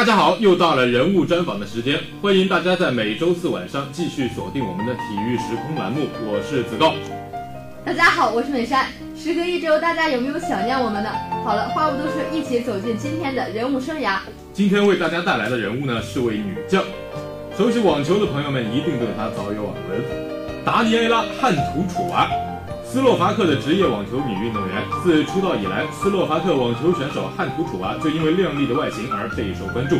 大家好，又到了人物专访的时间，欢迎大家在每周四晚上继续锁定我们的体育时空栏目，我是子高。大家好，我是美山。时隔一周，大家有没有想念我们呢？好了，话不多说，一起走进今天的人物生涯。今天为大家带来的人物呢是位女将，熟悉网球的朋友们一定对她早有耳闻，达尼埃拉·汉图楚娃，斯洛伐克的职业网球女运动员。自出道以来，斯洛伐克网球选手汉图楚娃就因为靓丽的外形而备受关注。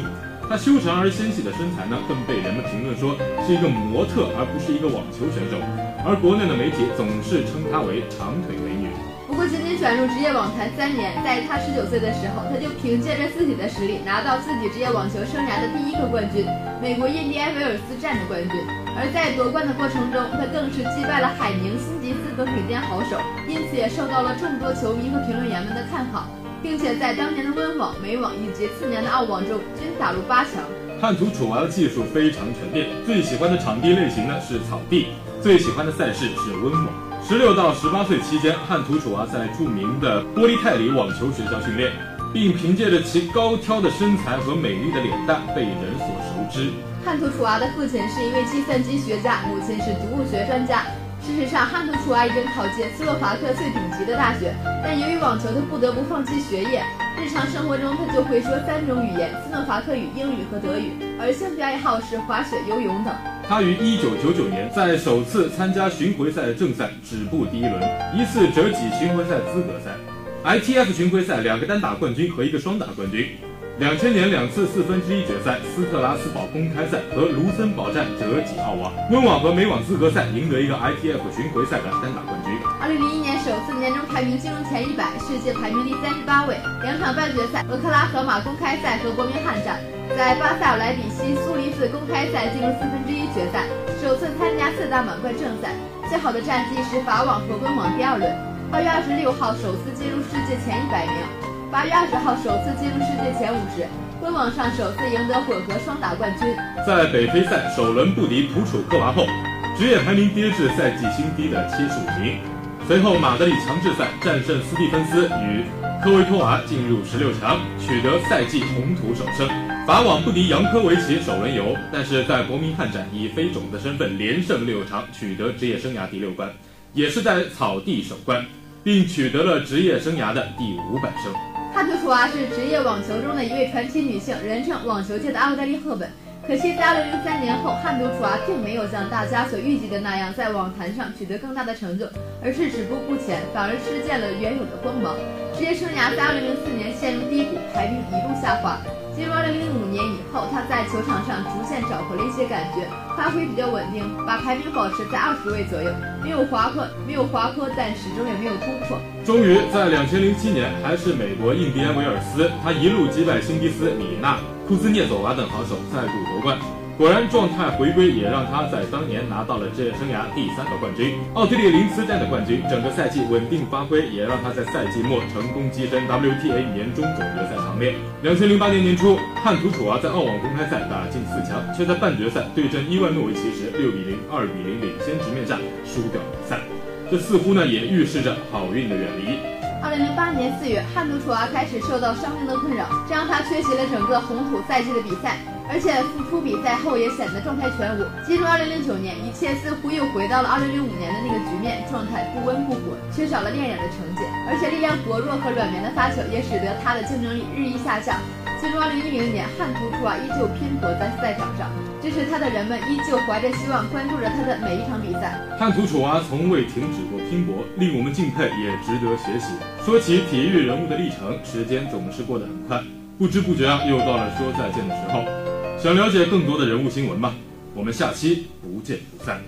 她修长而纤细的身材呢，更被人们评论说是一个模特，而不是一个网球选手。而国内的媒体总是称她为长腿美女。不过，仅仅转入职业网坛三年，在她十九岁的时候，她就凭借着自己的实力拿到自己职业网球生涯的第一个冠军——美国印第安维尔斯站的冠军。而在夺冠的过程中，他更是击败了海宁、辛吉斯等顶尖好手，因此也受到了众多球迷和评论员们的看好，并且在当年的温网、美网以及次年的澳网中均打入八强。汉图楚娃的技术非常全面，最喜欢的场地类型呢是草地，最喜欢的赛事是温网。十六到十八岁期间，汉图楚娃在著名的波利泰里网球学校训练，并凭借着其高挑的身材和美丽的脸蛋被人所熟知。汉图楚娃的父亲是一位计算机学家，母亲是植物学专家。事实上，汉图楚娃已经考进斯洛伐克最顶级的大学，但由于网球，他不得不放弃学业。日常生活中，他就会说三种语言：斯洛伐克语、英语和德语，而兴趣爱好是滑雪、游泳等。他于一九九九年在首次参加巡回赛正赛止步第一轮，一次折戟巡回赛资格赛，ITF 巡回赛两个单打冠军和一个双打冠军。两千年两次四分之一决赛斯特拉斯堡公开赛和卢森堡站折戟澳网，温网和美网资格赛赢得一个 ITF 巡回赛的单打冠军。二零零一年首次年终排名进入前一百，世界排名第三十八位。两场半决赛，俄克拉荷马公开赛和伯明翰站，在巴塞尔莱比锡苏黎世公开赛进入四分之一决赛，首次参加四大满贯正赛。最好的战绩是法网和温网第二轮。二月二十六号首次进入世界前一百名。八月二十号首次进入世界前五十，温网上首次赢得混合双打冠军。在北非赛首轮不敌普楚科娃后，职业排名跌至赛季新低的七十五名。随后马德里强制赛战胜斯蒂芬斯与科维托娃进入十六强，取得赛季红土首胜。法网不敌扬科维奇首轮游，但是在伯明翰站以非种子身份连胜六场，取得职业生涯第六冠，也是在草地首冠，并取得了职业生涯的第五百胜。汉图楚娃是职业网球中的一位传奇女性，人称网球界的奥黛丽·赫本。可惜在2003年后，汉图楚娃并没有像大家所预计的那样在网坛上取得更大的成就，而是止步不前，反而失见了原有的光芒。职业生涯在2004年陷入低谷，排名一路下滑。进入2005年以后，他在球场上逐渐找回了一些感觉，发挥比较稳定，把排名保持在二十位左右，没有滑坡，没有滑坡，但始终也没有突破。终于在2007年，还是美国印第安维尔斯，他一路击败辛迪斯、米纳、库兹涅佐娃等好手，再度夺冠。果然，状态回归也让他在当年拿到了职业生涯第三个冠军——奥地利林茨站的冠军。整个赛季稳定发挥，也让他在赛季末成功跻身 WTA 年终总决赛行列。两千零八年年初，汉图楚娃在澳网公开赛打进四强，却在半决赛对阵伊万诺维奇时六比零、二比零领先局面下输掉比赛。这似乎呢也预示着好运的远离。二零零八年四月，汉诺楚娃开始受到伤病的困扰，这让他缺席了整个红土赛季的比赛。而且复出比赛后也显得状态全无。进入二零零九年，一切似乎又回到了二零零五年的那个局面，状态不温不火，缺少了练眼的成绩，而且力量薄弱和软绵的发球也使得他的竞争力日益下降。进入2010年，汉图楚娃依旧拼搏在赛场上，支持他的人们依旧怀着希望关注着他的每一场比赛。汉图楚娃从未停止过拼搏，令我们敬佩，也值得学习。说起体育人物的历程，时间总是过得很快，不知不觉啊，又到了说再见的时候。想了解更多的人物新闻吗？我们下期不见不散。